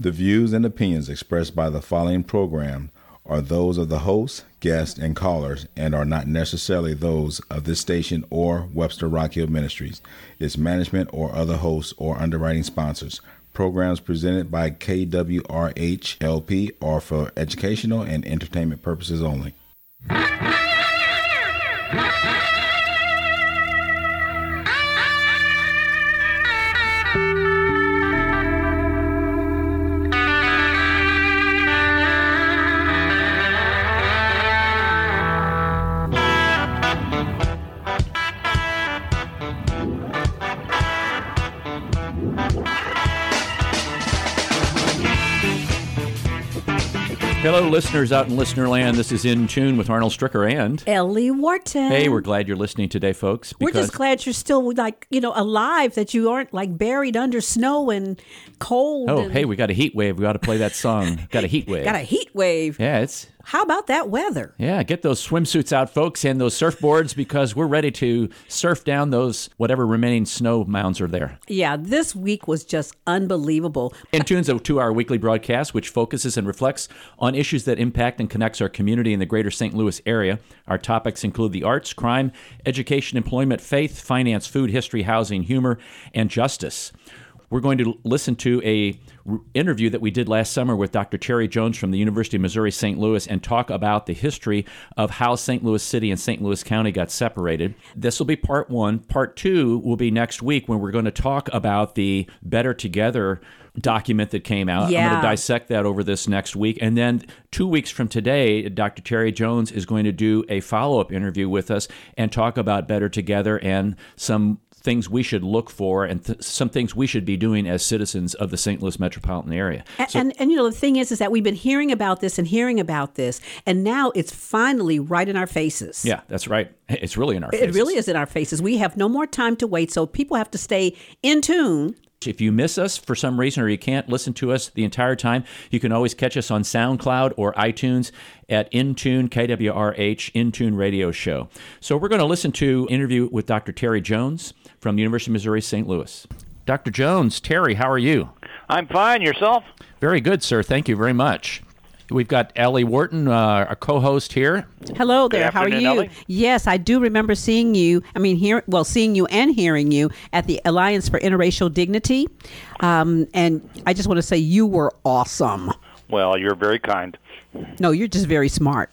The views and opinions expressed by the following program are those of the hosts, guests, and callers and are not necessarily those of this station or Webster Rock Hill Ministries, its management, or other hosts or underwriting sponsors. Programs presented by KWRH LP are for educational and entertainment purposes only. Listeners out in listener land. This is In Tune with Arnold Stricker and Ellie Wharton. Hey, we're glad you're listening today, folks. We're just glad you're still like you know alive. That you aren't like buried under snow and cold. Oh, and hey, we got a heat wave. We got to play that song. got a heat wave. got a heat wave. yeah, it's How about that weather? yeah. Get those swimsuits out, folks, and those surfboards because we're ready to surf down those whatever remaining snow mounds are there. Yeah, this week was just unbelievable. In Tune's a two-hour weekly broadcast which focuses and reflects on issues that impact and connects our community in the greater St. Louis area. Our topics include the arts, crime, education, employment, faith, finance, food, history, housing, humor, and justice. We're going to listen to a r- interview that we did last summer with Dr. Terry Jones from the University of Missouri St. Louis and talk about the history of how St. Louis City and St. Louis County got separated. This will be part 1. Part 2 will be next week when we're going to talk about the Better Together document that came out. Yeah. I'm going to dissect that over this next week. And then two weeks from today, Dr. Terry Jones is going to do a follow up interview with us and talk about Better Together and some things we should look for and th- some things we should be doing as citizens of the St. Louis metropolitan area. A- and and you know the thing is is that we've been hearing about this and hearing about this, and now it's finally right in our faces. Yeah, that's right. It's really in our faces. It really is in our faces. We have no more time to wait, so people have to stay in tune. If you miss us for some reason or you can't listen to us the entire time, you can always catch us on SoundCloud or iTunes at Intune KWRH Intune Radio Show. So we're going to listen to interview with Dr. Terry Jones from the University of Missouri St. Louis. Dr. Jones, Terry, how are you? I'm fine. Yourself? Very good, sir. Thank you very much. We've got Ellie Wharton, uh, our co-host here. Hello there. How are you? Ellie. Yes, I do remember seeing you. I mean, here, well, seeing you and hearing you at the Alliance for Interracial Dignity, um, and I just want to say you were awesome. Well, you're very kind. No, you're just very smart.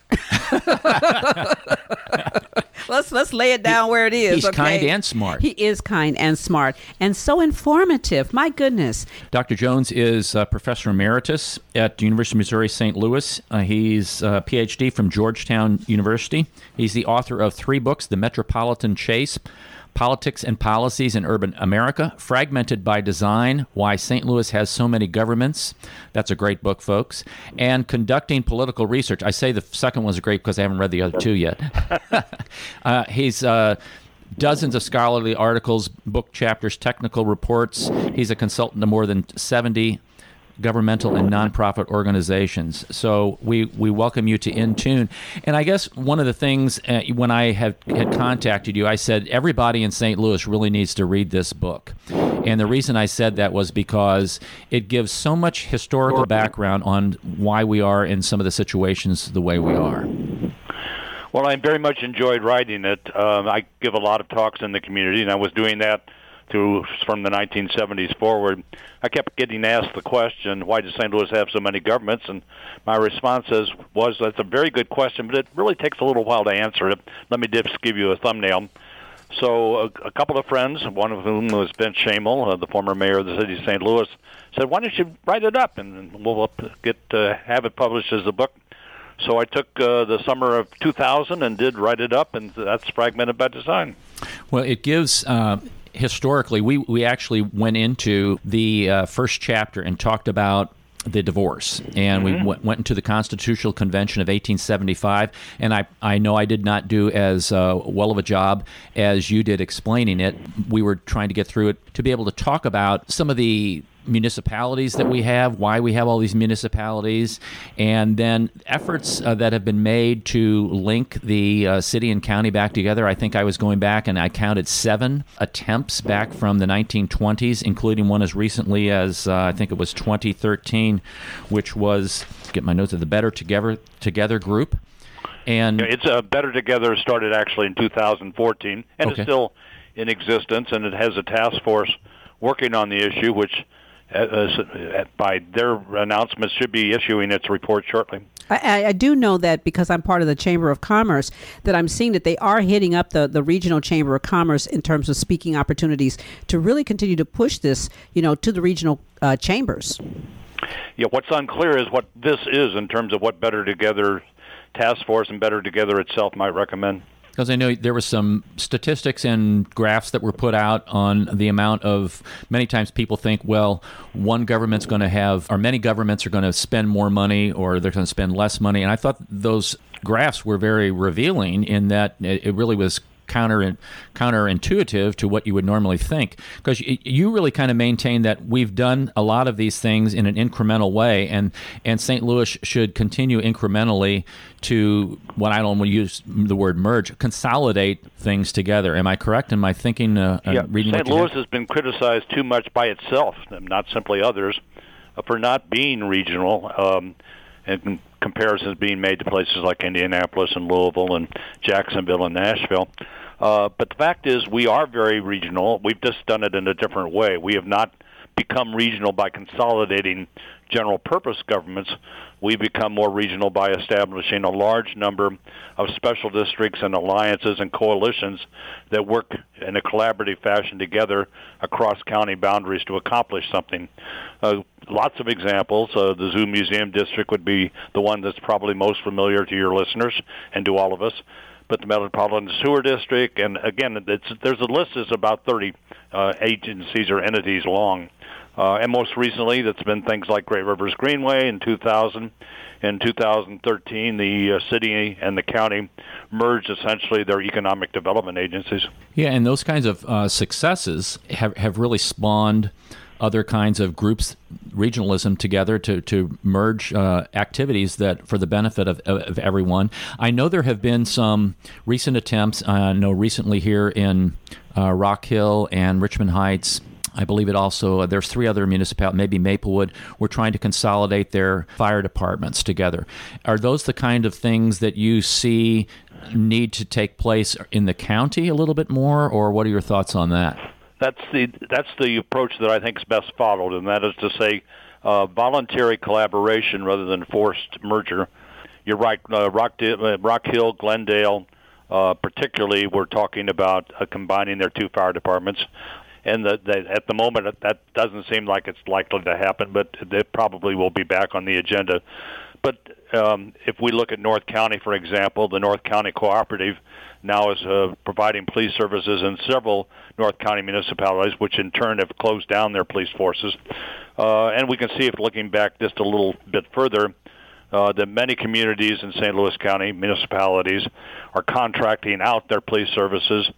let's let's lay it down where it is. He's okay? kind and smart. He is kind and smart and so informative. My goodness. Dr. Jones is uh, professor emeritus at the University of Missouri St. Louis. Uh, he's a PhD from Georgetown University. He's the author of three books The Metropolitan Chase, Politics and Policies in Urban America, Fragmented by Design Why St. Louis Has So Many Governments. That's a great book, folks. And Conducting Political Research. I say the second one's great because I haven't read the other two yet. uh, he's. Uh, dozens of scholarly articles, book chapters, technical reports. He's a consultant to more than 70 governmental and nonprofit organizations. So we, we welcome you to Intune. And I guess one of the things uh, when I had, had contacted you, I said everybody in St. Louis really needs to read this book. And the reason I said that was because it gives so much historical background on why we are in some of the situations the way we are. Well, I very much enjoyed writing it. Um, I give a lot of talks in the community, and I was doing that through from the 1970s forward. I kept getting asked the question, "Why does St. Louis have so many governments?" And my response is, was that's a very good question, but it really takes a little while to answer it. Let me just give you a thumbnail. So a, a couple of friends, one of whom was Ben Schoemehl, uh, the former mayor of the city of St. Louis, said, "Why don't you write it up and we'll get uh, have it published as a book." So I took uh, the summer of 2000 and did write it up, and that's fragmented by design. Well, it gives. Uh, historically, we, we actually went into the uh, first chapter and talked about the divorce, and we went, went into the Constitutional Convention of 1875. And I, I know I did not do as uh, well of a job as you did explaining it. We were trying to get through it to be able to talk about some of the municipalities that we have, why we have all these municipalities, and then efforts uh, that have been made to link the uh, city and county back together. I think I was going back and I counted seven attempts back from the 1920s, including one as recently as uh, I think it was 2013, which was get my notes of the Better Together Together group. And it's a Better Together started actually in 2014 and Okay. it's still in existence, and it has a task force working on the issue, which, uh, uh, by their announcements, should be issuing its report shortly. I, I- I do know that because I'm part of the Chamber of Commerce, that I'm seeing that they are hitting up the, the regional Chamber of Commerce in terms of speaking opportunities to really continue to push this, you know, to the regional uh, chambers. Yeah, what's unclear is what this is in terms of what Better Together task force and Better Together itself might recommend. Because I know there were some statistics and graphs that were put out on the amount of many times people think, well, one government's going to have, or many governments are going to spend more money or they're going to spend less money. And I thought those graphs were very revealing in that it, it really was counter counterintuitive to what you would normally think because you, you really kind of maintain that we've done a lot of these things in an incremental way and and St. Louis should continue incrementally to what I don't want to use the word merge consolidate things together am I correct in my thinking uh, uh, yeah, reading St. Louis has been criticized too much by itself, not simply others, uh, for not being regional. Um, and comparisons being made to places like Indianapolis and Louisville and Jacksonville and Nashville. Uh, but the fact is, we are very regional. We've just done it in a different way. We have not become regional by consolidating general purpose governments. We become more regional by establishing a large number of special districts and alliances and coalitions that work in a collaborative fashion together across county boundaries to accomplish something. Uh, lots of examples. Uh, the Zoo Museum District would be the one that's probably most familiar to your listeners and to all of us. But the Metropolitan Sewer District, and again, there's a list that's about 30 uh, agencies or entities long. Uh, and most recently, that's been things like Great Rivers Greenway in 2000. In 2013, the uh, city and the county merged essentially their economic development agencies. Yeah, and those kinds of uh, successes have, have really spawned other kinds of groups, regionalism together to, to merge uh, activities that for the benefit of, of everyone. I know there have been some recent attempts, I know recently here in uh, Rock Hill and Richmond Heights. I believe it also, there's three other municipalities, maybe Maplewood, were trying to consolidate their fire departments together. Are those the kind of things that you see need to take place in the county a little bit more, or what are your thoughts on that? That's the that's the approach that I think is best followed, and that is to say, uh, voluntary collaboration rather than forced merger. You're right. Uh, Rock, uh, Rock Hill, Glendale, uh, particularly, we're talking about uh, combining their two fire departments. And the, the, at the moment, that doesn't seem like it's likely to happen, but it probably will be back on the agenda. But um, if we look at North County, for example, the North County Cooperative now is uh, providing police services in several North County municipalities, which in turn have closed down their police forces. Uh, and we can see, if looking back just a little bit further, uh, that many communities in St. Louis County municipalities are contracting out their police services,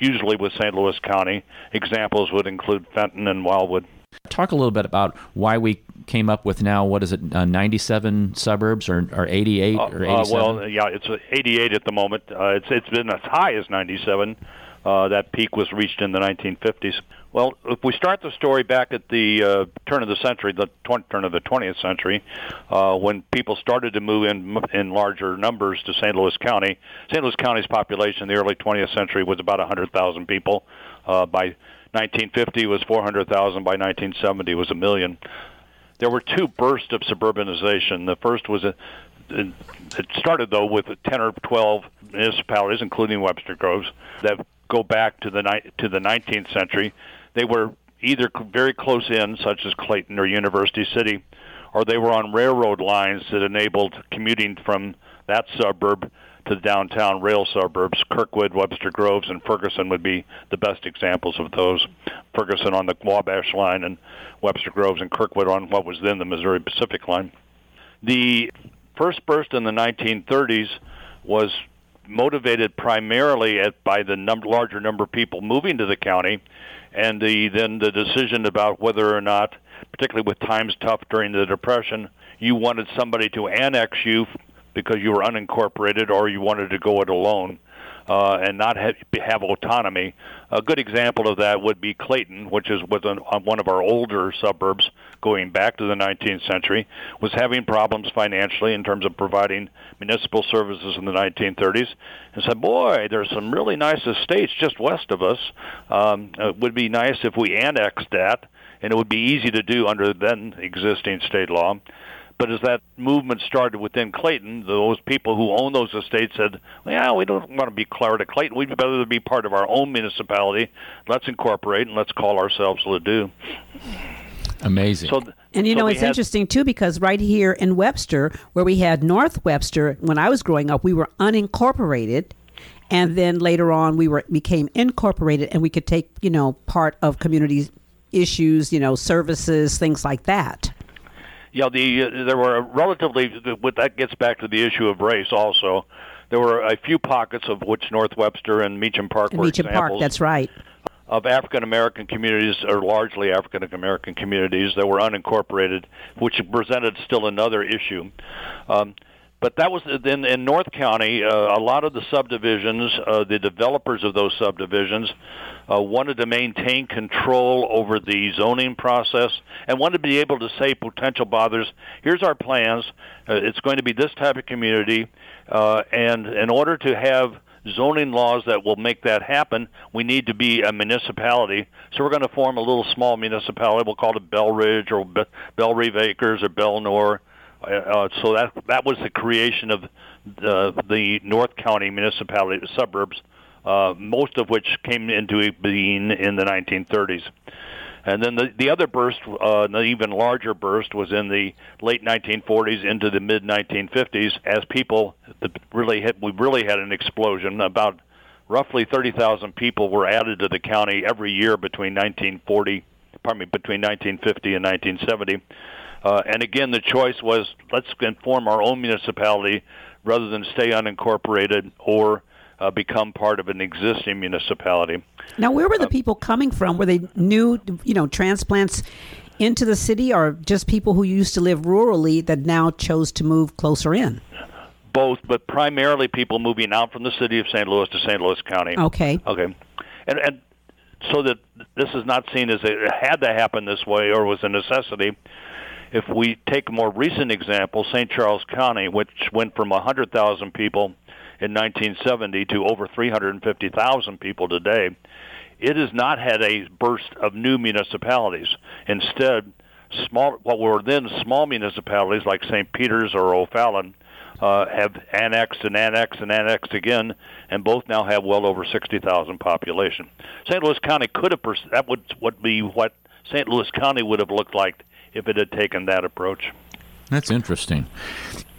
usually with St. Louis County. Examples would include Fenton and Wildwood. Talk a little bit about why we came up with now what is it, uh, 97 suburbs or, or 88 or 87? Uh, well, yeah, it's uh, 88 at the moment. Uh, it's it's been as high as 97. Uh, that peak was reached in the 1950s. Well, if we start the story back at the uh, turn of the century, the tw- turn of the 20th century, uh, when people started to move in in larger numbers to St. Louis County, St. Louis County's population in the early 20th century was about 100,000 people. Uh, by 1950 it was 400,000. By 1970 it was a million. There were two bursts of suburbanization. The first was a it started though with 10 or 12 municipalities, including Webster Groves, that go back to the ni- to the 19th century. They were either very close in, such as Clayton or University City, or they were on railroad lines that enabled commuting from that suburb to the downtown rail suburbs. Kirkwood, Webster Groves, and Ferguson would be the best examples of those. Ferguson on the Wabash line, and Webster Groves and Kirkwood on what was then the Missouri Pacific line. The first burst in the 1930s was motivated primarily at, by the num- larger number of people moving to the county, and the then the decision about whether or not particularly with times tough during the Depression, you wanted somebody to annex you because you were unincorporated or you wanted to go it alone uh, and not have, have autonomy. A good example of that would be Clayton, which is was an, uh, one of our older suburbs going back to the 19th century, was having problems financially in terms of providing municipal services in the 1930s, and said, "Boy, there's some really nice estates just west of us. Um, it would be nice if we annexed that." And it would be easy to do under then existing state law. But as that movement started within Clayton, those people who own those estates said, well, "Yeah, we don't want to be Clarida Clayton. We'd rather be part of our own municipality. Let's incorporate and let's call ourselves Ladue." Amazing. So, and you so know, it's had, interesting too because right here in Webster, where we had North Webster, when I was growing up, we were unincorporated, and then later on we were became incorporated, and we could take you know part of community issues, you know, services, things like that yeah, the uh, there were relatively. What that gets back to the issue of race. Also, there were a few pockets of which North Webster and Meacham Park and were Meacham examples. Park, that's right. Of African American communities, or largely African American communities, that were unincorporated, which presented still another issue. Um, but that was in, in North County. Uh, a lot of the subdivisions, uh, the developers of those subdivisions, uh, wanted to maintain control over the zoning process and wanted to be able to say potential bothers, here's our plans. Uh, it's going to be this type of community, uh, and in order to have zoning laws that will make that happen, we need to be a municipality. So we're going to form a little small municipality. We'll call it Belridge or Be- Bellerive Acres or Belnor. Uh, so that that was the creation of the, the North County municipality suburbs uh, most of which came into being in the 1930s. And then the, the other burst, uh, the even larger burst, was in the late 1940s into the mid 1950s as people really hit, we really had an explosion. About roughly 30,000 people were added to the county every year between 1940, pardon me, between 1950 and 1970. Uh, and again, the choice was let's form our own municipality rather than stay unincorporated or uh, become part of an existing municipality. Now, where were the uh, people coming from? Were they new, you know, transplants into the city, or just people who used to live rurally that now chose to move closer in? Both, but primarily people moving out from the city of St. Louis to St. Louis County. Okay. Okay. And, and so that this is not seen as it had to happen this way or was a necessity. If we take a more recent example, St. Charles County, which went from 100,000 people in 1970 to over 350,000 people today, it has not had a burst of new municipalities. Instead, small what were then small municipalities like St. Peter's or O'Fallon uh, have annexed and annexed and annexed again, and both now have well over 60,000 population. St. Louis County could have pers- that would would be what St. Louis County would have looked like if it had taken that approach. That's interesting.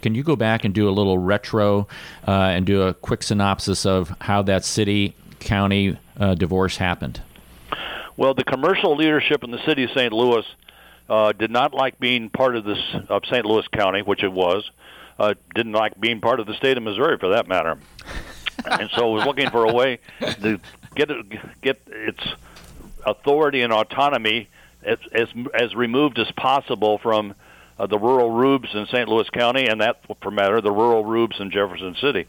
Can you go back and do a little retro uh, and do a quick synopsis of how that city county uh, divorce happened? Well, the commercial leadership in the city of St. Louis uh, did not like being part of this of St. Louis County, which it was. Uh, didn't like being part of the state of Missouri, for that matter, and so was looking for a way to get it, get its authority and autonomy as, as as removed as possible from uh, the rural rubes in St. Louis County, and that, for matter, the rural rubes in Jefferson City.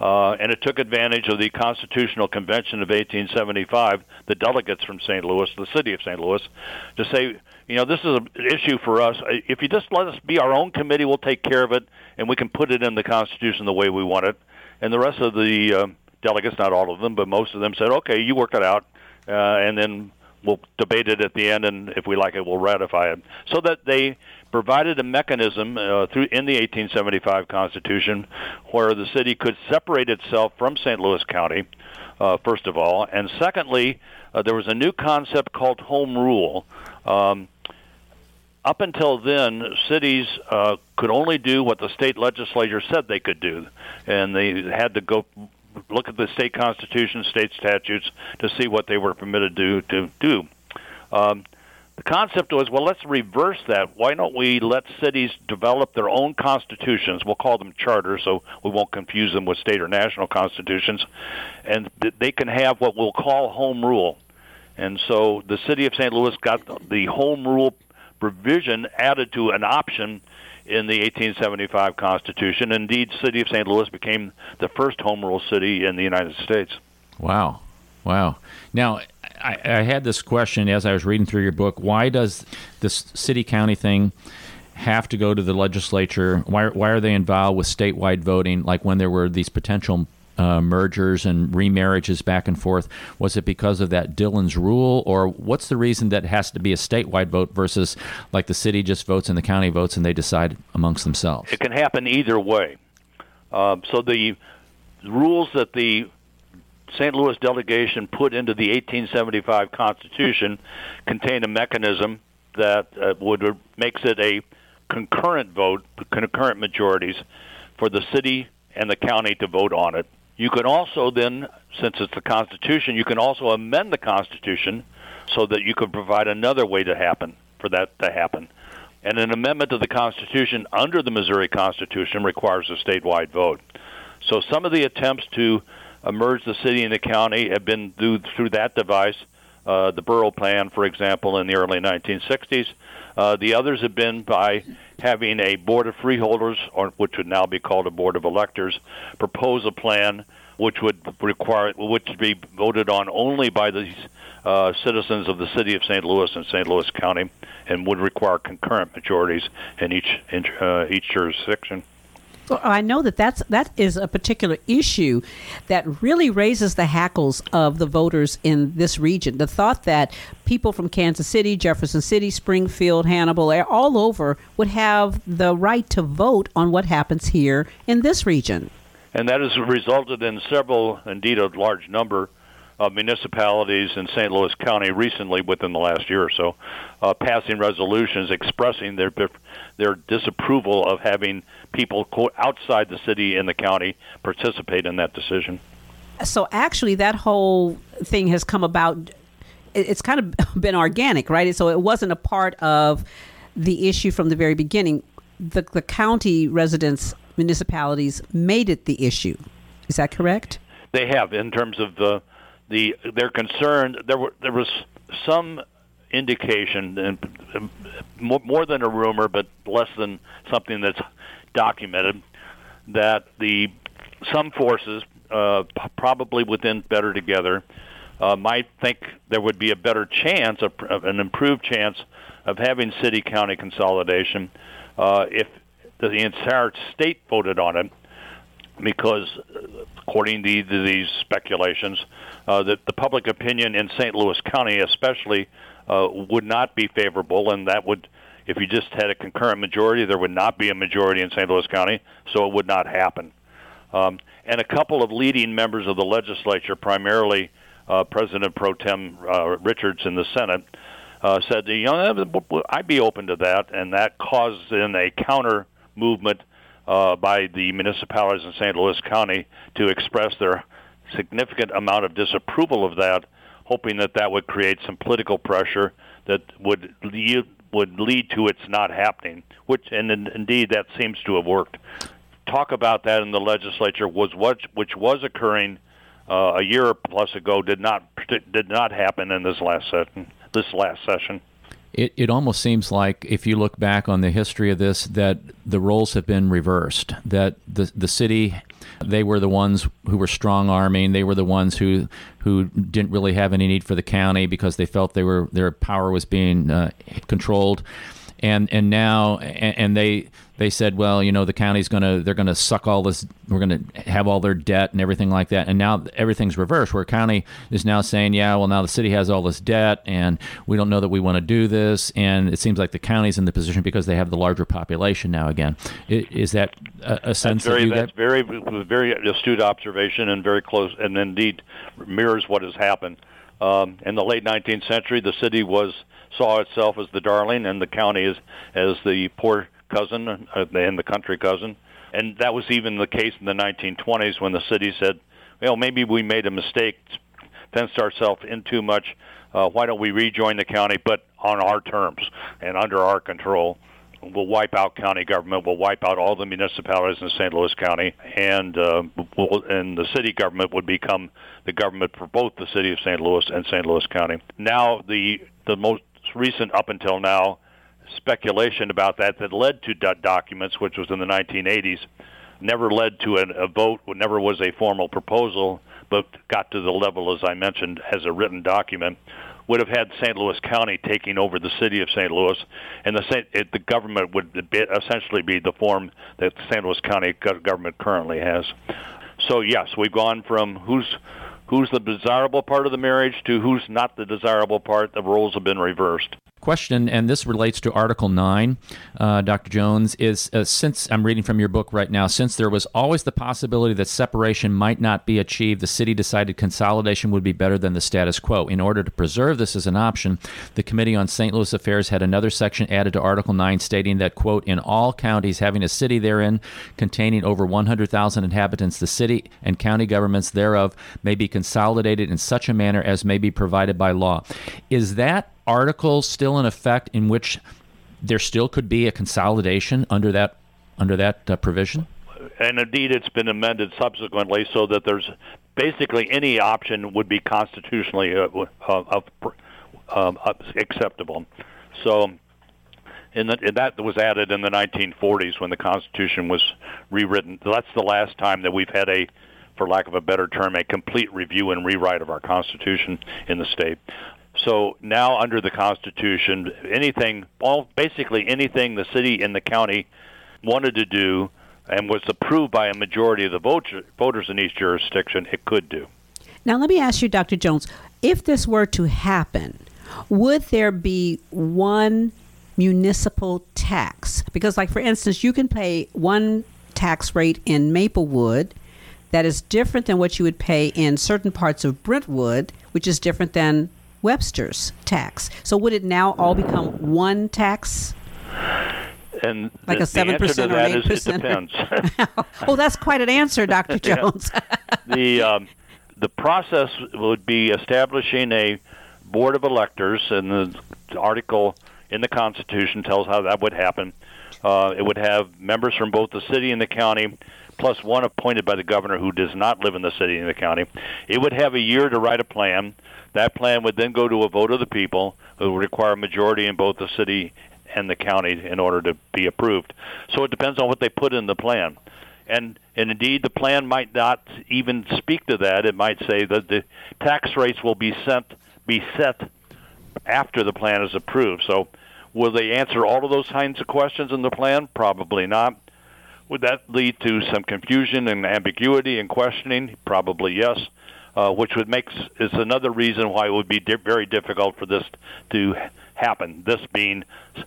Uh, and it took advantage of the Constitutional Convention of 1875, the delegates from St. Louis, the city of St. Louis, to say, you know, this is an issue for us. If you just let us be our own committee, we'll take care of it, and we can put it in the Constitution the way we want it. And the rest of the uh, delegates, not all of them, but most of them said, okay, you work it out, uh, and then we'll debate it at the end, and if we like it, we'll ratify it. So that they provided a mechanism uh, through in the 1875 Constitution where the city could separate itself from St. Louis County, uh, first of all, and secondly, uh, there was a new concept called home rule. Um, up until then, cities uh, could only do what the state legislature said they could do, and they had to go look at the state constitution, state statutes to see what they were permitted to to do. Um, the concept was, well, let's reverse that. Why don't we let cities develop their own constitutions? We'll call them charters, so we won't confuse them with state or national constitutions, and they can have what we'll call home rule. And so the city of St. Louis got the home rule provision added to an option in the 1875 Constitution. Indeed, City of St. Louis became the first home rule city in the United States. Wow. Wow. Now, I, I, had this question as I was reading through your book. Why does this city county thing have to go to the legislature? Why, why are they involved with statewide voting, like when there were these potential uh, mergers and remarriages back and forth? Was it because of that Dillon's rule, or what's the reason that has to be a statewide vote versus like the city just votes and the county votes and they decide amongst themselves? It can happen either way. Uh, so the rules that the St. Louis delegation put into the 1875 Constitution contain a mechanism that uh, would makes it a concurrent vote, concurrent majorities for the city and the county to vote on it. You can also then, since it's the Constitution, you can also amend the Constitution so that you can provide another way to happen for that to happen. And an amendment to the Constitution under the Missouri Constitution requires a statewide vote. So some of the attempts to merge the city and the county have been through, through that device. Uh, the borough plan, for example, in the early 1960s. Uh, the others have been by having a board of freeholders, or which would now be called a board of electors, propose a plan which would require which would be voted on only by the uh, citizens of the city of St. Louis and St. Louis County, and would require concurrent majorities in each in, uh, each jurisdiction. Well, I know that that's that is a particular issue that really raises the hackles of the voters in this region. The thought that people from Kansas City, Jefferson City, Springfield, Hannibal, eh, all over would have the right to vote on what happens here in this region. And that has resulted in several, indeed a large number, of municipalities in St. Louis County recently, within the last year or so, uh, passing resolutions expressing their their disapproval of having people quote, outside the city and the county participate in that decision. So actually, that whole thing has come about. It's kind of been organic, right? So it wasn't a part of the issue from the very beginning. The the county residents, municipalities made it the issue. Is that correct? They have, in terms of the the they're concerned. There were there was some indication, and more than a rumor, but less than something that's documented, that the some forces, uh, probably within Better Together, uh, might think there would be a better chance, of, of an improved chance, of having city-county consolidation uh, if the entire state voted on it, because according to, these speculations, uh, that the public opinion in St. Louis County, especially, uh, would not be favorable, and that would, if you just had a concurrent majority, there would not be a majority in St. Louis County, so it would not happen. Um, and a couple of leading members of the legislature, primarily uh, President Pro Tem uh, Richards in the Senate, uh, said, you know, I'd be open to that, and that caused in a counter movement uh, by the municipalities in St. Louis County to express their significant amount of disapproval of that, hoping that that would create some political pressure that would lead, would lead to its not happening. Which, and in, indeed, that seems to have worked. Talk about that in the legislature was what which was occurring uh, a year plus ago did not did not happen in this last session. This last session it, it almost seems like if you look back on the history of this that the roles have been reversed that the the city they were the ones who were strong arming. They were the ones who who didn't really have any need for the county because they felt they were their power was being uh, controlled. And and now and, and they they said, well, you know, the county's going to they're going to suck all this. We're going to have all their debt and everything like that. And now everything's reversed, where county is now saying, yeah, well, now the city has all this debt, and we don't know that we want to do this. And it seems like the county's in the position because they have the larger population now. Again, is that a, a sense that's very, that that's very very astute observation and very close, and indeed mirrors what has happened. Um, in the late 19th century, the city was saw itself as the darling, and the county as as the poor cousin uh, and the country cousin. And that was even the case in the 1920s when the city said, well, maybe we made a mistake, fenced ourselves in too much. Uh, why don't we rejoin the county, but on our terms and under our control? We'll wipe out county government. We'll wipe out all the municipalities in St. Louis County, and uh, we'll, and the city government would become the government for both the city of St. Louis and St. Louis County. Now, the the most recent up until now speculation about that that led to do- documents, which was in the 1980s, never led to an, a vote, never was a formal proposal, but got to the level, as I mentioned, as a written document, would have had St. Louis County taking over the city of St. Louis, and the it, the government would essentially be the form that St. Louis County government currently has. So yes, we've gone from who's who's the desirable part of the marriage to who's not the desirable part. The roles have been reversed question, and this relates to Article 9, uh, Dr. Jones, is uh, since I'm reading from your book right now, since there was always the possibility that separation might not be achieved, the city decided consolidation would be better than the status quo. In order to preserve this as an option, the Committee on St. Louis Affairs had another section added to Article 9 stating that, quote, in all counties having a city therein containing over 100,000 inhabitants, the city and county governments thereof may be consolidated in such a manner as may be provided by law. Is that article still in effect in which there still could be a consolidation under that under that uh, provision? And indeed, it's been amended subsequently so that there's basically any option would be constitutionally uh, uh, um, acceptable. So, in the, that was added in the 1940s when the Constitution was rewritten. That's the last time that we've had a, for lack of a better term, a complete review and rewrite of our Constitution in the state. So now under the Constitution, anything, all basically anything the city and the county wanted to do and was approved by a majority of the voters in each jurisdiction, it could do. Now let me ask you, Dr. Jones, if this were to happen, would there be one municipal tax? Because, like for instance, you can pay one tax rate in Maplewood that is different than what you would pay in certain parts of Brentwood, which is different than Webster's tax. So would it now all become one tax? And like the, a seven percent or eight percent. Oh, that's quite an answer, Dr. Jones. the um, the process would be establishing a board of electors, and the article in the Constitution tells how that would happen. Uh, it would have members from both the city and the county, plus one appointed by the governor who does not live in the city and the county. It would have a year to write a plan. That plan would then go to a vote of the people, who would require a majority in both the city and the county in order to be approved. So it depends on what they put in the plan. And and indeed the plan might not even speak to that. It might say that the tax rates will be sent be set after the plan is approved. So will they answer all of those kinds of questions in the plan? Probably not. Would that lead to some confusion and ambiguity and questioning? Probably yes uh, which would make is another reason why it would be di- very difficult for this to happen. This being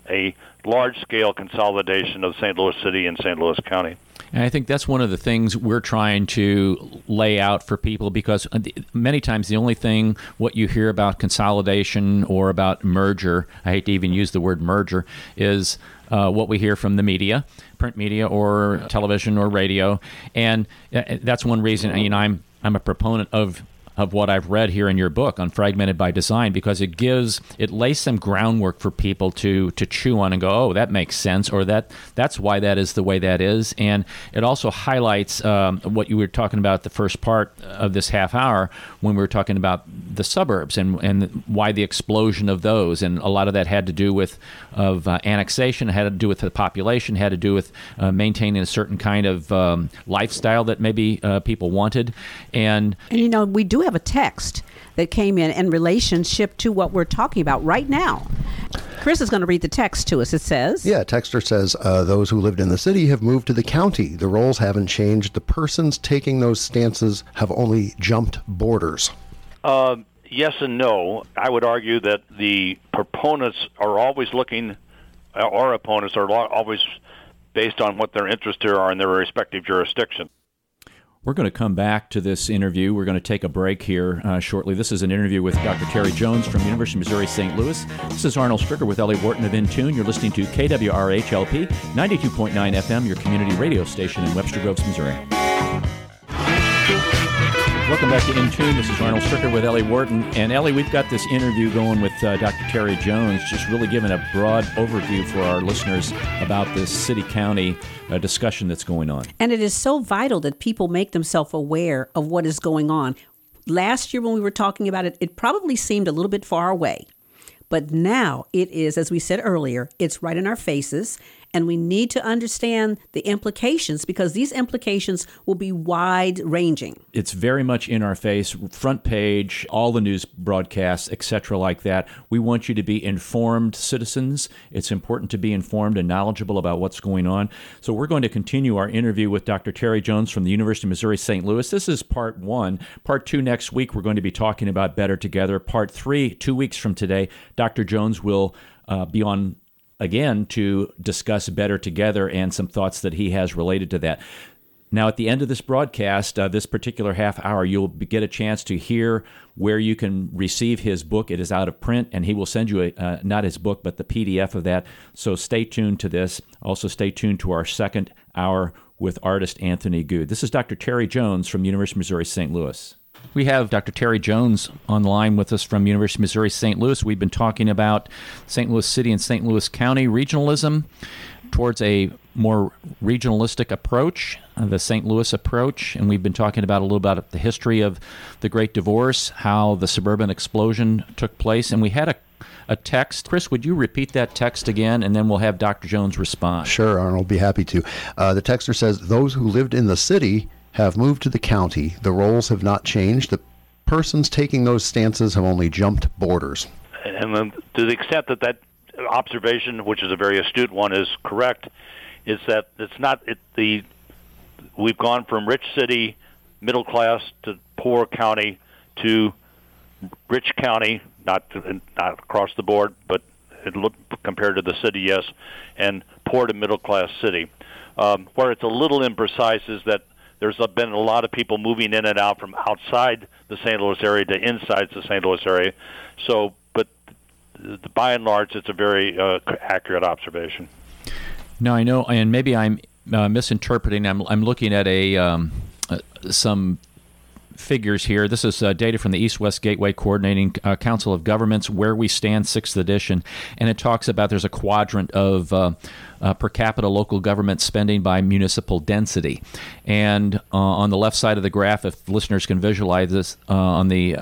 a large-scale consolidation of St. Louis City and St. Louis County. And I think that's one of the things we're trying to lay out for people because uh, many times the only thing what you hear about consolidation or about merger, I hate to even use the word merger, is uh, what we hear from the media, print media or television or radio. And uh, that's one reason, you know, I'm I'm a proponent of of what I've read here in your book on fragmented by design because it gives it lays some groundwork for people to to chew on and go oh that makes sense or that that's why that is the way that is. And it also highlights um, what you were talking about the first part of this half hour when we were talking about the suburbs and and why the explosion of those. And a lot of that had to do with of uh, annexation had to do with the population had to do with uh, maintaining a certain kind of um, lifestyle that maybe uh, people wanted. And, and you know we do have a text that came in in relationship to what we're talking about right now. Chris is going to read the text to us. It says, Yeah, Texter says, uh, those who lived in the city have moved to the county. The roles haven't changed. The persons taking those stances have only jumped borders. Uh, yes and no. I would argue that the proponents are always looking, or opponents are always based on what their interests are in their respective jurisdiction. We're going to come back to this interview. We're going to take a break here uh, shortly. This is an interview with Dr. Terry Jones from University of Missouri St. Louis. This is Arnold Stricker with Ellie Wharton of Intune. You're listening to KWRHLP 92.9 FM, your community radio station in Webster Groves, Missouri. Welcome back to In Tune. This is Arnold Stricker with Ellie Wharton. And Ellie, we've got this interview going with uh, Dr. Terry Jones, just really giving a broad overview for our listeners about this city county uh, discussion that's going on. And it is so vital that people make themselves aware of what is going on. Last year, when we were talking about it, it probably seemed a little bit far away. But now it is, as we said earlier, it's right in our faces. And we need to understand the implications because these implications will be wide ranging. It's very much in our face, front page, all the news broadcasts, etc., like that. We want you to be informed citizens. It's important to be informed and knowledgeable about what's going on. So, we're going to continue our interview with Dr. Terry Jones from the University of Missouri St. Louis. This is part one. Part two next week, we're going to be talking about Better Together. Part three, two weeks from today, Dr. Jones will uh, be on again to discuss Better Together and some thoughts that he has related to that. Now, at the end of this broadcast, uh, this particular half hour, you'll get a chance to hear where you can receive his book. It is out of print, and he will send you a, uh, not his book, but the PDF of that. So stay tuned to this. Also, stay tuned to our second hour with artist Anthony Good. This is Dr. Terry Jones from University of Missouri St. Louis. We have Dr. Terry Jones on the line with us from University of Missouri St. Louis. We've been talking about St. Louis City and St. Louis County regionalism towards a more regionalistic approach, uh, the St. Louis approach, and we've been talking about a little about the history of the Great Divorce, how the suburban explosion took place, and we had a a text. Chris, would you repeat that text again, and then we'll have Dr. Jones respond. Sure, Arnold, be happy to. Uh, the texter says those who lived in the city have moved to the county. The roles have not changed. The persons taking those stances have only jumped borders. And then to the extent that that observation, which is a very astute one, is correct, is that it's not it, the we've gone from rich city, middle class to poor county to rich county, not not across the board, but it look, compared to the city, yes, and poor to middle class city. Um, where it's a little imprecise is that there's been a lot of people moving in and out from outside the St. Louis area to inside the St. Louis area. So, but by and large, it's a very uh, accurate observation. Now I know, and maybe I'm uh, misinterpreting. I'm I'm looking at a um, uh, some figures here. This is uh, data from the East West Gateway Coordinating uh, Council of Governments, Where We Stand, sixth edition, and it talks about there's a quadrant of uh, uh per capita local government spending by municipal density, and uh, on the left side of the graph, if listeners can visualize this, uh, on the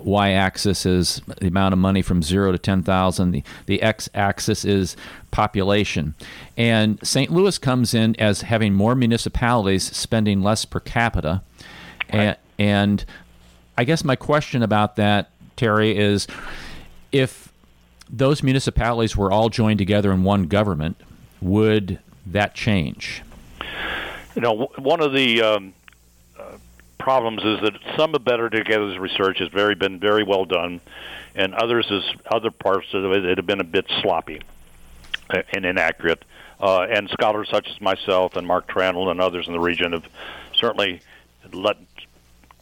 y-axis is the amount of money from zero to ten thousand. The the x-axis is population, and St. Louis comes in as having more municipalities spending less per capita. Right. And, and I guess my question about that, Terry, is if those municipalities were all joined together in one government, would that change? You know, one of the um, uh, problems is that some of Better Together's research has very been very well done, and others is other parts of it have been a bit sloppy and inaccurate. Uh, and scholars such as myself and Mark Tranel and others in the region have certainly let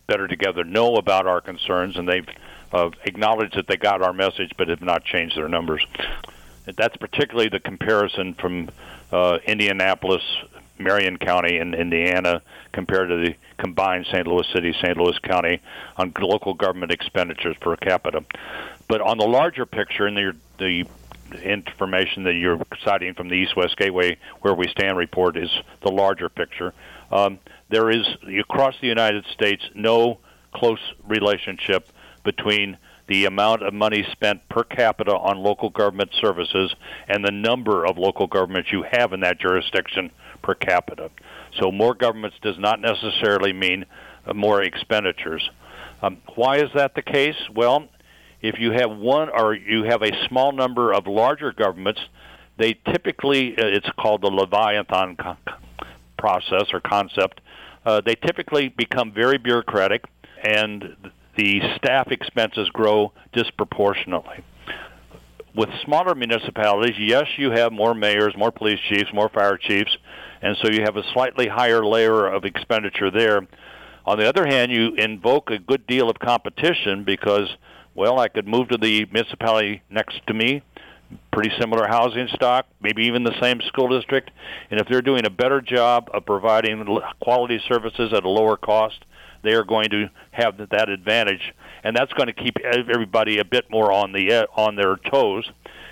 better together know about our concerns, and they've uh, acknowledged that they got our message, but have not changed their numbers. That's particularly the comparison from uh, Indianapolis, Marion County, and Indiana compared to the combined St. Louis City, St. Louis County on local government expenditures per capita. But on the larger picture, and the, the information that you're citing from the East West Gateway, where we stand report, is the larger picture. Um, there is across the United States no close relationship between the amount of money spent per capita on local government services and the number of local governments you have in that jurisdiction per capita. So more governments does not necessarily mean uh, more expenditures. Um, why is that the case? Well, if you have one or you have a small number of larger governments, they typically uh, it's called the Leviathan process or concept uh, they typically become very bureaucratic, and the staff expenses grow disproportionately. With smaller municipalities, yes, you have more mayors, more police chiefs, more fire chiefs, and so you have a slightly higher layer of expenditure there. On the other hand, you invoke a good deal of competition because, well, I could move to the municipality next to me pretty similar housing stock, maybe even the same school district. And if they're doing a better job of providing quality services at a lower cost, they are going to have that advantage, and that's going to keep everybody a bit more on the on their toes.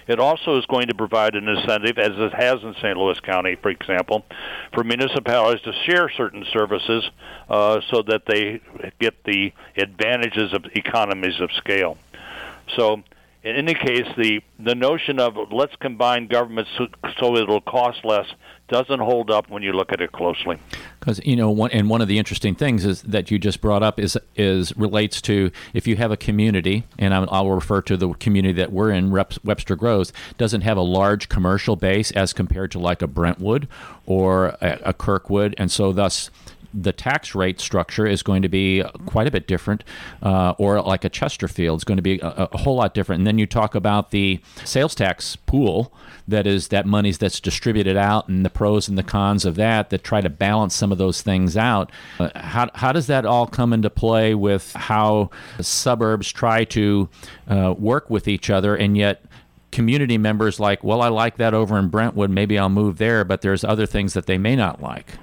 It also is going to provide an incentive, as it has in St. Louis County, for example, for municipalities to share certain services uh, so that they get the advantages of economies of scale. So in any case, the the notion of let's combine governments so, so it'll cost less doesn't hold up when you look at it closely. Because you know, one, and one of the interesting things is that you just brought up is is relates to if you have a community, and I'll, I'll refer to the community that we're in, Reps, Webster Groves, doesn't have a large commercial base as compared to like a Brentwood or a, a Kirkwood, and so thus the tax rate structure is going to be quite a bit different, uh, or like a Chesterfield is going to be a, a, whole lot different. And then you talk about the sales tax pool that is that money's that's distributed out, and the pros and the cons of that that try to balance some of those things out. Uh, how how does that all come into play with how suburbs try to uh, work with each other, and yet community members like, well, I like that over in Brentwood, maybe I'll move there, but there's other things that they may not like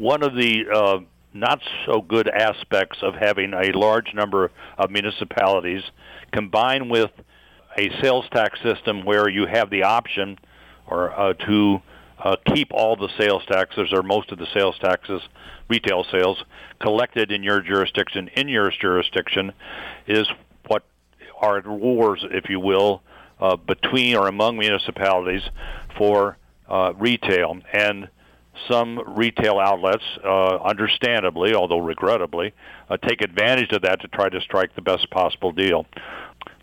one of the uh, not so good aspects of having a large number of municipalities combined with a sales tax system where you have the option or uh, to uh, keep all the sales taxes or most of the sales taxes, retail sales, collected in your jurisdiction, in your jurisdiction, is what are wars, if you will, uh, between or among municipalities for uh, retail. And some retail outlets, uh, understandably, although regrettably, uh, take advantage of that to try to strike the best possible deal.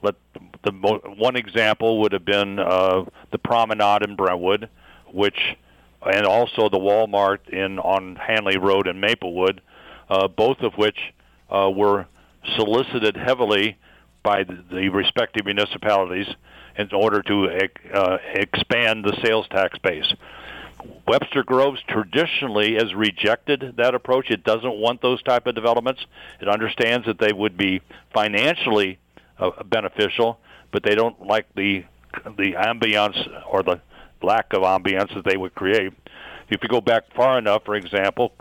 Let the one example would have been uh, the Promenade in Brentwood, which, and also the Walmart in on Hanley Road in Maplewood, uh, both of which uh, were solicited heavily by the, the respective municipalities in order to uh, expand the sales tax base. Webster Groves traditionally has rejected that approach. It doesn't want those type of developments. It understands that they would be financially uh, beneficial, but they don't like the the ambiance or the lack of ambiance that they would create. If you go back far enough, for example,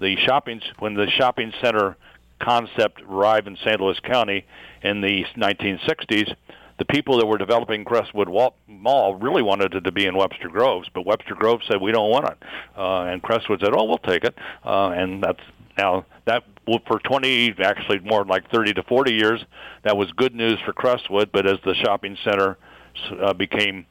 the shopping when the shopping center concept arrived in St. Louis County in the 1960s, the people that were developing Crestwood Mall really wanted it to be in Webster Groves, but Webster Groves said we don't want it, uh, and Crestwood said, "Oh, we'll take it," uh, and that's now that for 20, actually more like 30 to 40 years, that was good news for Crestwood. But as the shopping center uh, became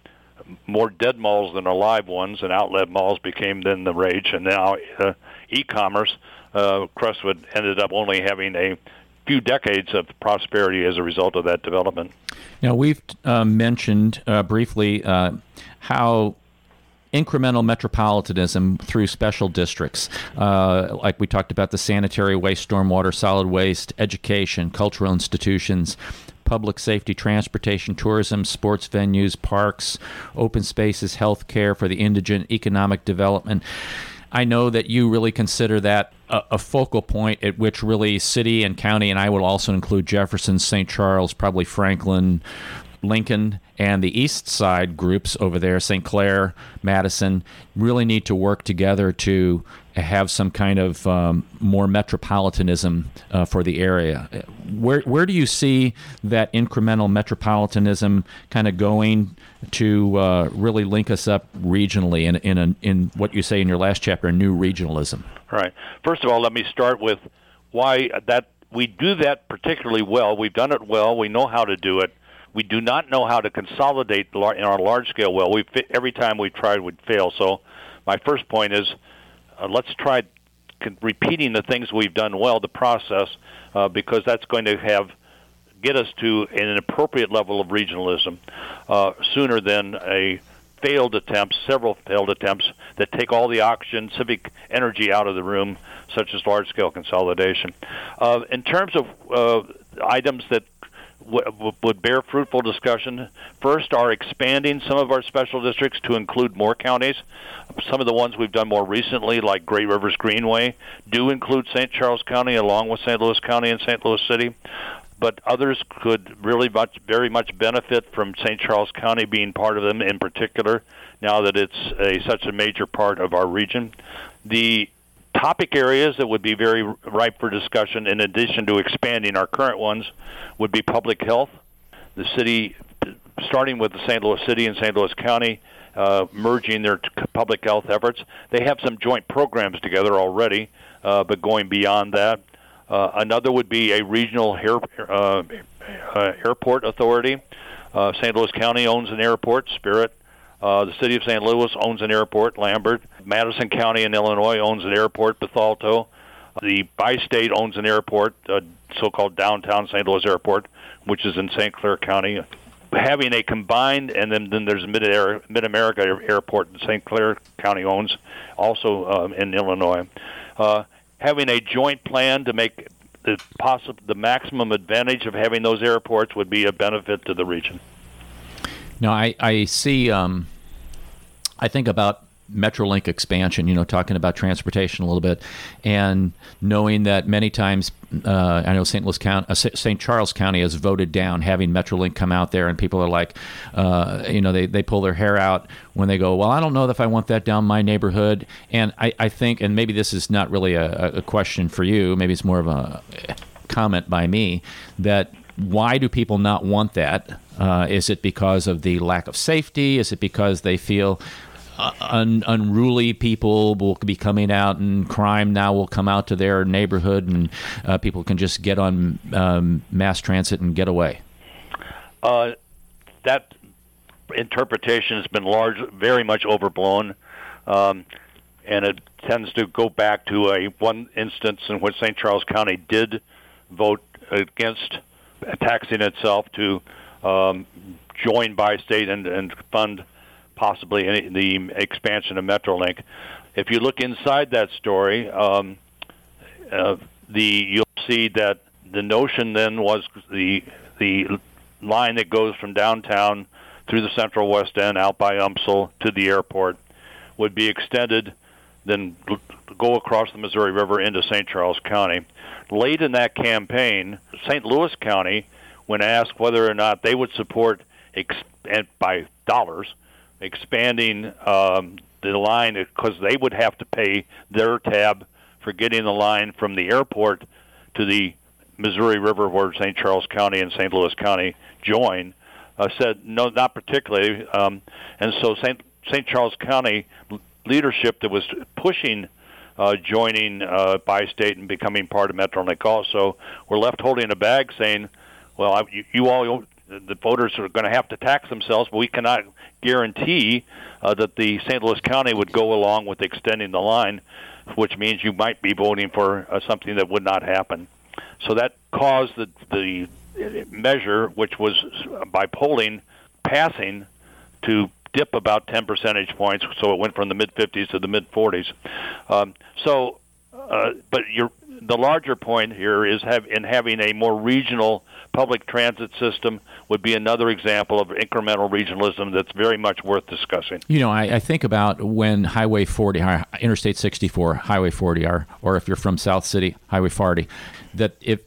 more dead malls than alive ones, and outlet malls became then the rage, and now uh, e-commerce, uh, Crestwood ended up only having a few decades of prosperity as a result of that development. Now, we've uh, mentioned uh, briefly uh, how incremental metropolitanism through special districts, uh, like we talked about the sanitary waste, stormwater, solid waste, education, cultural institutions, public safety, transportation, tourism, sports venues, parks, open spaces, health care for the indigent, economic development. I know that you really consider that a, a, focal point at which really city and county, and I will also include Jefferson, St. Charles, probably Franklin, Lincoln, and the East Side groups over there, St. Clair, Madison, really need to work together to have some kind of um, more metropolitanism uh, for the area. Where where do you see that incremental metropolitanism kind of going to uh, really link us up regionally in in a, in what you say in your last chapter, new regionalism? Right. First of all, let me start with why that we do that particularly well. We've done it well. We know how to do it. We do not know how to consolidate in our large scale well. We every time we've tried, we'd fail. So, my first point is uh, let's try repeating the things we've done well, the process, uh, because that's going to have get us to an appropriate level of regionalism uh, sooner than a failed attempt, several failed attempts that take all the oxygen, civic energy out of the room, such as large-scale consolidation. Uh, in terms of uh, items that would bear fruitful discussion. First, are expanding some of our special districts to include more counties. Some of the ones we've done more recently, like Great Rivers Greenway, do include St. Charles County along with St. Louis County and St. Louis City. But others could really much, very much benefit from St. Charles County being part of them in particular, now that it's a, such a major part of our region. The topic areas that would be very ripe for discussion, in addition to expanding our current ones, would be public health. The city, starting with the St. Louis City and St. Louis County, uh, merging their t- public health efforts. They have some joint programs together already, uh, but going beyond that. Uh, another would be a regional air, uh, uh, airport authority. Uh, St. Louis County owns an airport, Spirit. Uh, the city of St. Louis owns an airport, Lambert. Madison County in Illinois owns an airport, Bethalto. The bi-state owns an airport, uh, so-called downtown St. Louis Airport, which is in St. Clair County. Having a combined, and then, then there's Mid America Airport in St. Clair County owns, also um, in Illinois. Uh, having a joint plan to make the possible the maximum advantage of having those airports would be a benefit to the region. Now, I I see. Um, I think about Metrolink expansion, you know, talking about transportation a little bit, and knowing that many times, uh, I know St. Louis County, uh, St. Charles County has voted down having Metrolink come out there, and people are like, uh, you know, they, they pull their hair out when they go, well, I don't know if I want that down my neighborhood, and I, I think, and maybe this is not really a, a question for you, maybe it's more of a comment by me that why do people not want that? Uh, is it because of the lack of safety? Is it because they feel un, unruly people will be coming out, and crime now will come out to their neighborhood, and uh, people can just get on um, mass transit and get away. Uh, that interpretation has been large, very much overblown, um, and it tends to go back to a one instance in which St. Charles County did vote against taxing itself to um, join bi-state and, and fund possibly any, the expansion of Metrolink. If you look inside that story, um, uh, the you'll see that the notion then was the the line that goes from downtown through the Central West End out by UMSL to the airport would be extended, then go across the Missouri River into St. Charles County. Late in that campaign, St. Louis County, when asked whether or not they would support ex- by dollars expanding um, the line because they would have to pay their tab for getting the line from the airport to the Missouri River, where St. Charles County and St. Louis County join. Uh, said no, not particularly, um, and so St. St. Charles County leadership that was pushing uh, joining uh, bi-state and becoming part of Metrolink also were left holding a bag, saying, "Well, I, you, you all the voters are going to have to tax themselves, but we cannot guarantee uh, that the St. Louis County would go along with extending the line, which means you might be voting for uh, something that would not happen. So that caused the, the measure, which was by polling passing, to dip about 10 percentage points. So it went from the mid 50s to the mid 40s. Um, so, uh, but the larger point here is have, in having a more regional public transit system would be another example of incremental regionalism that's very much worth discussing. You know, I, I think about when Highway 40, Interstate 64, Highway 40, or, or if you're from South City, Highway 40, that if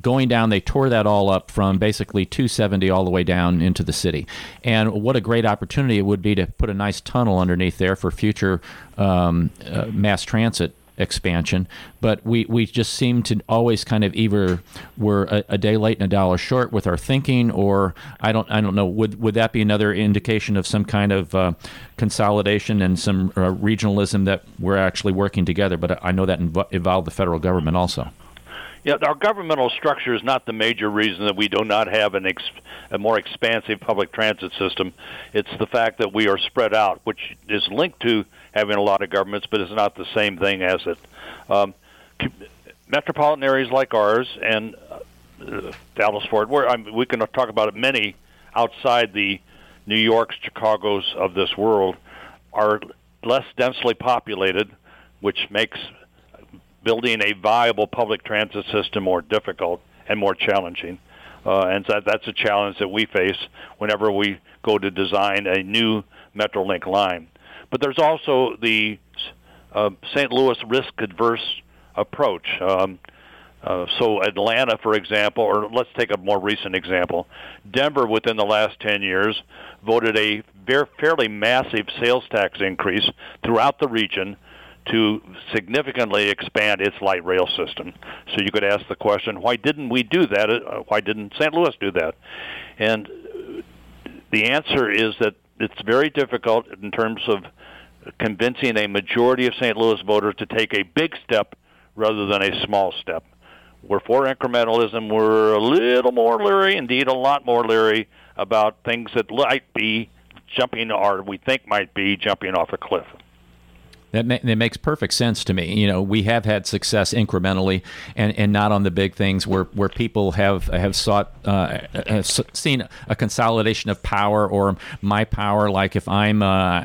going down, they tore that all up from basically 270 all the way down into the city. And what a great opportunity it would be to put a nice tunnel underneath there for future um, uh, mass transit expansion, but we, we just seem to always kind of either we're a, a, day late and a dollar short with our thinking, or I don't I don't know. Would would that be another indication of some kind of uh, consolidation and some uh, regionalism that we're actually working together? But I know that inv- involved the federal government also. Yeah, our governmental structure is not the major reason that we do not have an ex- a more expansive public transit system. It's the fact that we are spread out, which is linked to having a lot of governments, but it's not the same thing as it. Um, metropolitan areas like ours and uh, Dallas Fort Worth, I mean, we can talk about many outside the New Yorks, Chicago's of this world, are less densely populated, which makes building a viable public transit system more difficult and more challenging. Uh, and that, that's a challenge that we face whenever we go to design a new Metrolink line. But there's also the uh, St. Louis risk adverse approach. Um, uh, so Atlanta, for example, or let's take a more recent example, Denver within the last 10 years voted a very, fairly massive sales tax increase throughout the region to significantly expand its light rail system. So you could ask the question, why didn't we do that? Uh, why didn't St. Louis do that? And the answer is that it's very difficult in terms of convincing a majority of St. Louis voters to take a big step rather than a small step. we're for incrementalism. We're a little more leery, indeed, a lot more leery about things that might be jumping, or we think might be jumping off a cliff. That, ma- that makes perfect sense to me. You know, we have had success incrementally, and, and not on the big things where, where people have have sought uh, have seen a consolidation of power or my power. Like if I'm uh,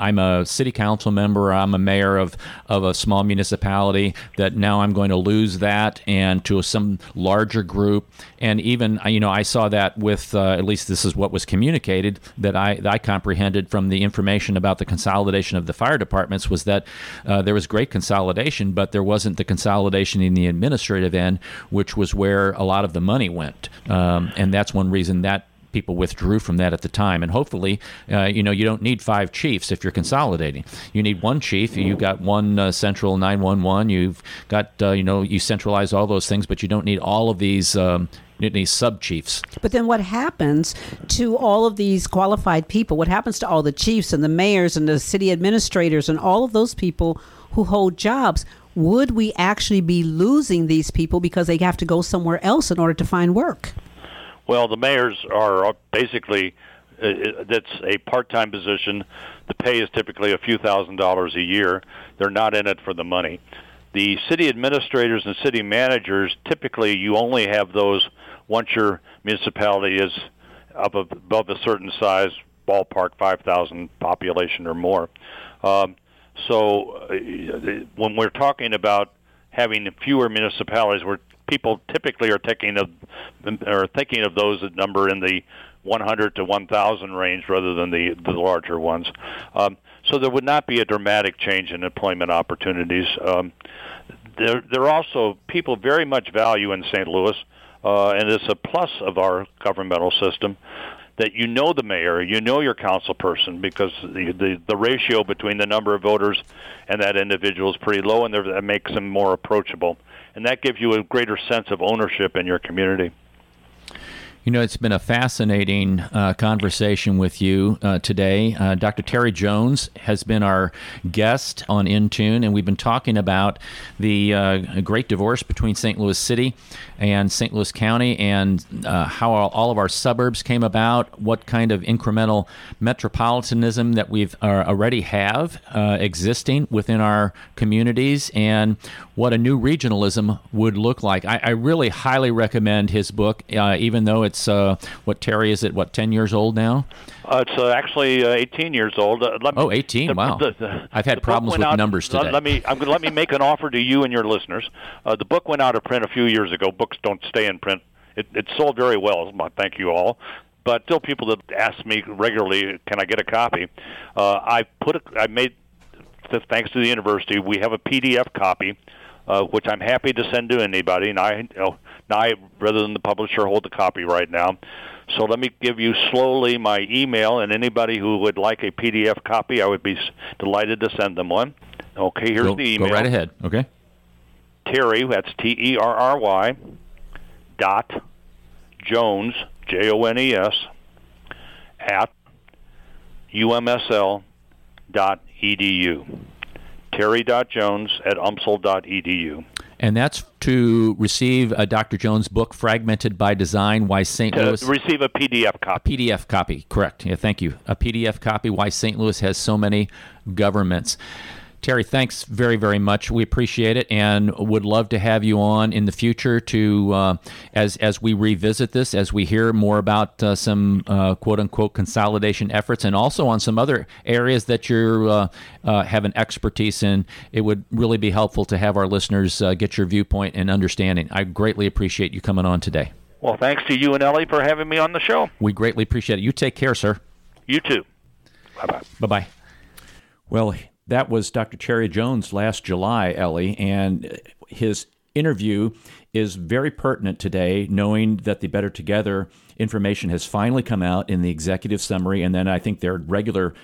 I'm a city council member, I'm a mayor of, of a small municipality, that now I'm going to lose that and to some larger group. And even, you know, I saw that with, uh, at least this is what was communicated, that I, that I comprehended from the information about the consolidation of the fire departments was that uh, there was great consolidation, but there wasn't the consolidation in the administrative end, which was where a lot of the money went. Um, and that's one reason that people withdrew from that at the time. And hopefully, uh, you know, you don't need five chiefs if you're consolidating. You need one chief. You've got one uh, central 911. You've got, uh, you know, you centralize all those things, but you don't need all of these. Um, these sub chiefs. But then what happens to all of these qualified people? What happens to all the chiefs and the mayors and the city administrators and all of those people who hold jobs? Would we actually be losing these people because they have to go somewhere else in order to find work? Well, the mayors are basically uh, that's a part-time position. The pay is typically a few thousand dollars a year. They're not in it for the money. The city administrators and city managers typically you only have those once your municipality is up above a certain size, ballpark 5,000 population or more. Um, so uh, when we're talking about having fewer municipalities, we're people typically are thinking of are thinking of those that number in the 100 to 1,000 range rather than the the larger ones. Um, so there would not be a dramatic change in employment opportunities. Um, there, there are also people very much value in St. Louis, uh, and it's a plus of our governmental system that you know the mayor, you know your council person, because the, the, the ratio between the number of voters and that individual is pretty low, and that makes them more approachable and that gives you a greater sense of ownership in your community. You know, it's been a fascinating uh, conversation with you uh, today. Uh, Dr. Terry Jones has been our guest on Intune, and we've been talking about the uh, great divorce between St. Louis City and St. Louis County and uh, how all of our suburbs came about, what kind of incremental metropolitanism that we've uh, already have existing within our communities, and what a new regionalism would look like. I, I really highly recommend his book, even though it's uh, what Terry is it? What ten years old now? Uh, it's uh, actually uh, 18 years old. Uh, me, oh, 18! The, wow. The, the, I've had problems with out, numbers today. Let, let me I'm let me make an offer to you and your listeners. Uh, the book went out of print a few years ago. Books don't stay in print. It, it sold very well. Thank you all. But still, people that ask me regularly, "Can I get a copy?" Uh, I put a, I made thanks to the university, we have a PDF copy, uh, which I'm happy to send to anybody. And I, you know, I, rather than the publisher hold the copy right now. So let me give you slowly my email, and anybody who would like a PDF copy, I would be delighted to send them one. Okay, here's go, the email. Go right ahead. Okay. Terry, that's T E R R Y, dot Jones, J O N E S, at umsl dot edu. Terry.jones at umsl.edu and that's to receive a Dr. Jones book, Fragmented by Design: Why St. Louis. Receive a PDF copy. A PDF copy, correct? Yeah, thank you. A PDF copy: Why St. Louis has so many governments. Terry, thanks very, very much. We appreciate it, and would love to have you on in the future to uh, as as we revisit this, as we hear more about uh, some uh, quote unquote consolidation efforts, and also on some other areas that you uh, uh, have an expertise in. It would really be helpful to have our listeners uh, get your viewpoint and understanding. I greatly appreciate you coming on today. Well, thanks to you and Ellie for having me on the show. We greatly appreciate it. You take care, sir. You too. Bye bye. Bye bye. Well, that was Dr. Terry Jones last July, Ellie, and his interview is very pertinent today, knowing that the Better Together information has finally come out in the executive summary, and then I think their regular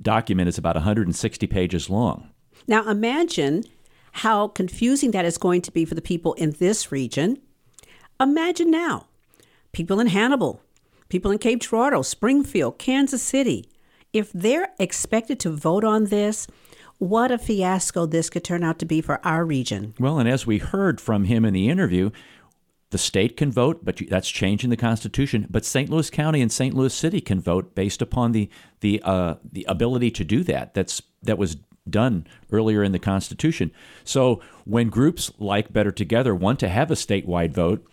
document is about 160 pages long. Now, imagine how confusing that is going to be for the people in this region. Imagine now people in Hannibal, people in Cape Girardeau, Springfield, Kansas City, if they're expected to vote on this, what a fiasco this could turn out to be for our region. Well, and as we heard from him in the interview, the state can vote, but that's changing the Constitution. But St. Louis County and St. Louis City can vote based upon the the uh, the ability to do that. That's that was done earlier in the Constitution. So when groups like Better Together want to have a statewide vote,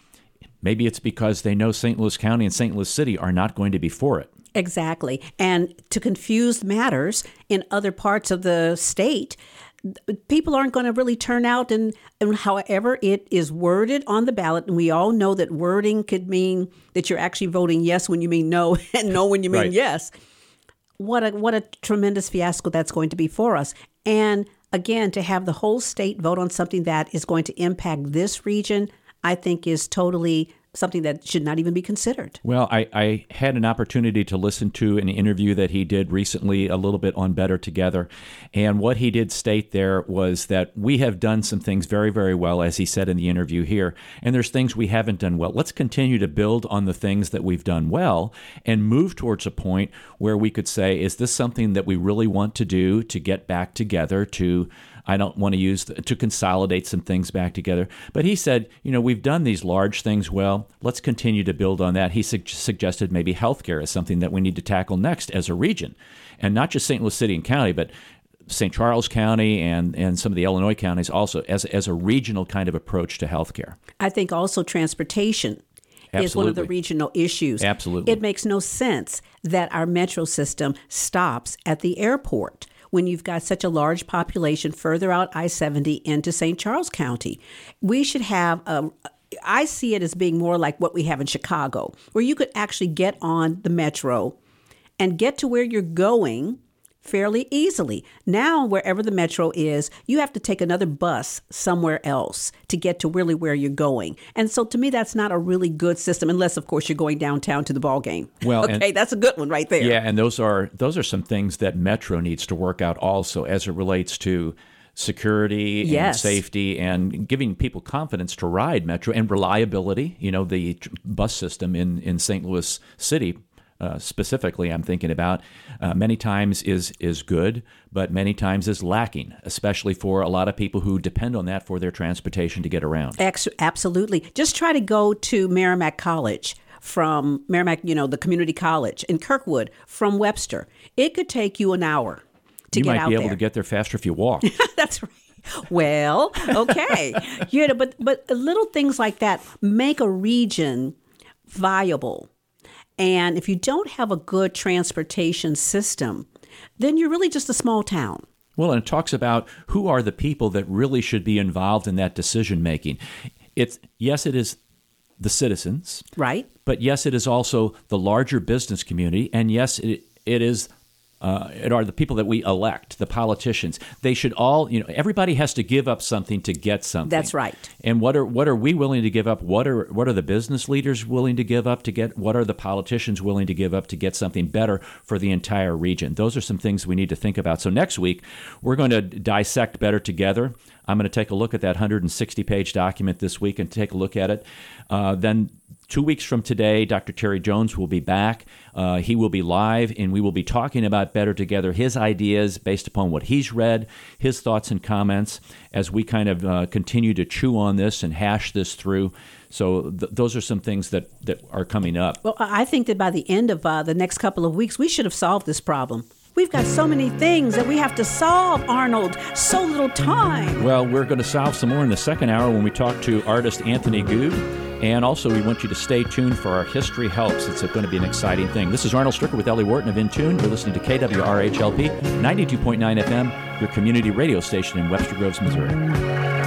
maybe it's because they know St. Louis County and St. Louis City are not going to be for it. Exactly. And to confuse matters in other parts of the state, people aren't going to really turn out and, and however it is worded on the ballot and we all know that wording could mean that you're actually voting yes when you mean no and no when you mean Right. yes what a what a tremendous fiasco that's going to be for us and again to have the whole state vote on something that is going to impact this region i think is totally something that should not even be considered Well, I, I had an opportunity to listen to an interview that he did recently, a little bit on Better Together. And what he did state there was that we have done some things very, very well, as he said in the interview here. And there's things we haven't done well. Let's continue to build on the things that we've done well and move towards a point where we could say, is this something that we really want to do to get back together, to I don't want to use the, to consolidate some things back together. But he said, you know, we've done these large things well. Let's continue to build on that. He su- suggested maybe healthcare is something that we need to tackle next as a region, and not just St. Louis City and County, but St. Charles County and, and some of the Illinois counties also as, as a regional kind of approach to healthcare. I think also transportation is one of the regional issues. Absolutely. It makes no sense that our metro system stops at the airport when you've got such a large population further out I 70 into St. Charles County. We should have a I see it as being more like what we have in Chicago, where you could actually get on the metro and get to where you're going fairly easily. Now, wherever the metro is, you have to take another bus somewhere else to get to really where you're going. And so to me, that's not a really good system, unless, of course, you're going downtown to the ball game. Well, and- okay, that's a good one right there. Yeah, and those are those are some things that Metro needs to work out also as it relates to security and Yes. safety and giving people confidence to ride Metro and reliability. You know, the bus system in in St. Louis City. Uh, specifically, I'm thinking about uh, many times is is good, but many times is lacking, especially for a lot of people who depend on that for their transportation to get around. Ex- absolutely. Just try to go to Meramec College from Meramec, you know, the community college in Kirkwood from Webster. It could take you an hour to you get out there. You might be able there. to get there faster if you walk. That's right. Well, okay. you know, but but little things like that make a region viable. And if you don't have a good transportation system, then you're really just a small town. Well, and it talks about who are the people that really should be involved in that decision making. It's yes, it is the citizens, Right? but yes, it is also the larger business community, and yes, it, it is. Uh, it are the people that we elect, the politicians. They should all, you know, everybody has to give up something to get something. That's right. And what are what are we willing to give up? What are what are the business leaders willing to give up to get? What are the politicians willing to give up to get something better for the entire region? Those are some things we need to think about. So next week we're going to dissect better together. I'm going to take a look at that 160 page document this week and take a look at it. Uh, then two weeks from today, Dr. Terry Jones will be back. Uh, he will be live, and we will be talking about Better Together, his ideas based upon what he's read, his thoughts and comments as we kind of uh, continue to chew on this and hash this through. So th- those are some things that, that are coming up. Well, I think that by the end of uh, the next couple of weeks, we should have solved this problem. We've got so many things that we have to solve, Arnold. So little time. Well, we're going to solve some more in the second hour when we talk to artist Anthony Good. And also, we want you to stay tuned for our History Helps. It's going to be an exciting thing. This is Arnold Stricker with Ellie Wharton of Intune. You're listening to KWRHLP 92.9 FM, your community radio station in Webster Groves, Missouri.